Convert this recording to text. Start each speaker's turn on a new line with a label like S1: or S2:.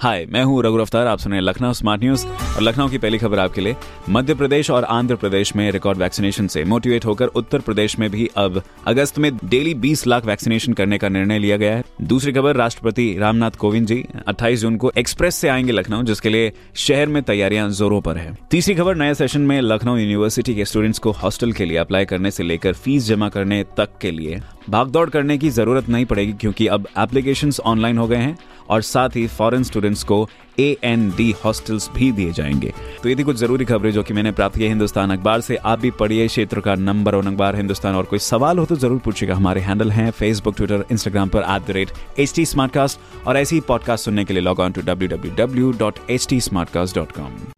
S1: हाय मैं हूँ रघु अफ्तार आप सुन रहे हैं लखनऊ स्मार्ट न्यूज़ और लखनऊ की पहली खबर आपके लिए, मध्य प्रदेश और आंध्र प्रदेश में रिकॉर्ड वैक्सीनेशन से मोटिवेट होकर उत्तर प्रदेश में भी अब अगस्त में डेली 20 लाख वैक्सीनेशन करने का निर्णय लिया गया है। दूसरी खबर, राष्ट्रपति रामनाथ कोविंद जी 28 जून को एक्सप्रेस से आएँगे लखनऊ, जिसके लिए शहर में तैयारियाँ जोरों पर है। तीसरी खबर, नए सेशन में लखनऊ यूनिवर्सिटी के स्टूडेंट्स को हॉस्टल के लिए अप्लाई करने से लेकर फ़ीस जमा करने तक के लिए। भागदौड़ करने की ज़रूरत नहीं पड़ेगी क्योंकि अब एप्लीकेशन ऑनलाइन हो गए हैं और साथ ही फॉरेन स्टूडेंट्स को ए एन डी हॉस्टल्स भी दिए जाएँगे। तो ये थी कुछ ज़रूरी खबरें जो कि मैंने प्राप्त की हिंदुस्तान अखबार से। आप भी पढ़िए, क्षेत्र का नंबर और अखबार हिंदुस्तान। और कोई सवाल हो तो ज़रूर पूछिएगा। हमारे हैंडल हैं फेसबुक ट्विटर इंस्टाग्राम पर at the rate H T और ऐसे पॉडकास्ट सुनने के लिए log on to W W W dot H T dot com